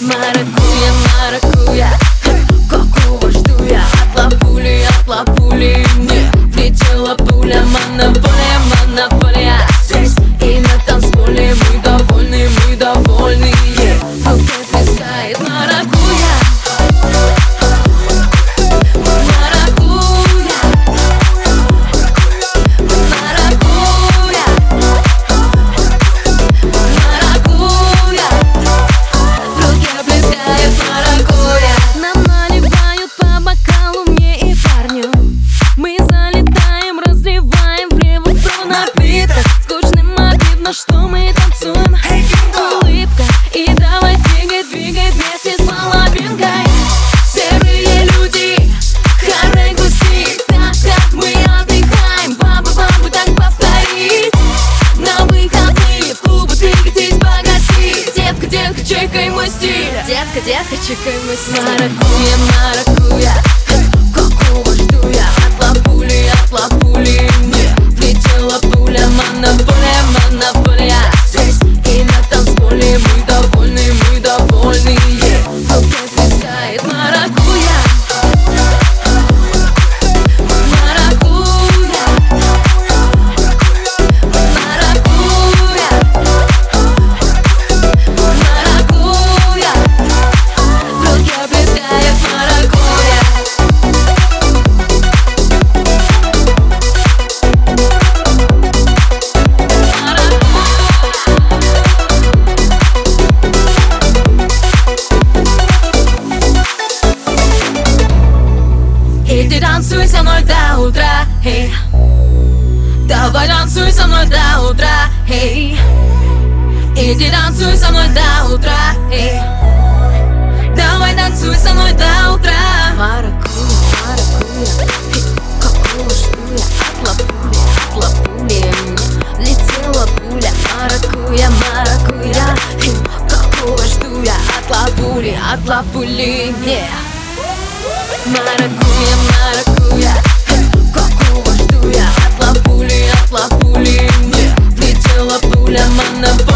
Маракуя, маракуя Какого жду я от лапули, от лапули Мне влетела пуля, монополия, монополия Здесь и на танцполе. Мы довольны, мы довольны В руке плескает Детка, детка, чекай мы с Маракуя, маракуя со мной до утра, эй. Давай танцуй со мной до утра, эй. Иди танцуй со мной до утра, эй. Давай танцуй со мной до утра. Маракуя, маракуя Какого жду я от лапули, от лапули Мне летела пуля Маракуя, маракуя Какого жду я от лапули, от лапули мне Маракуя, маракуя. Какого жду я от лапули, от лапули. Мне Влетела пуля, монополия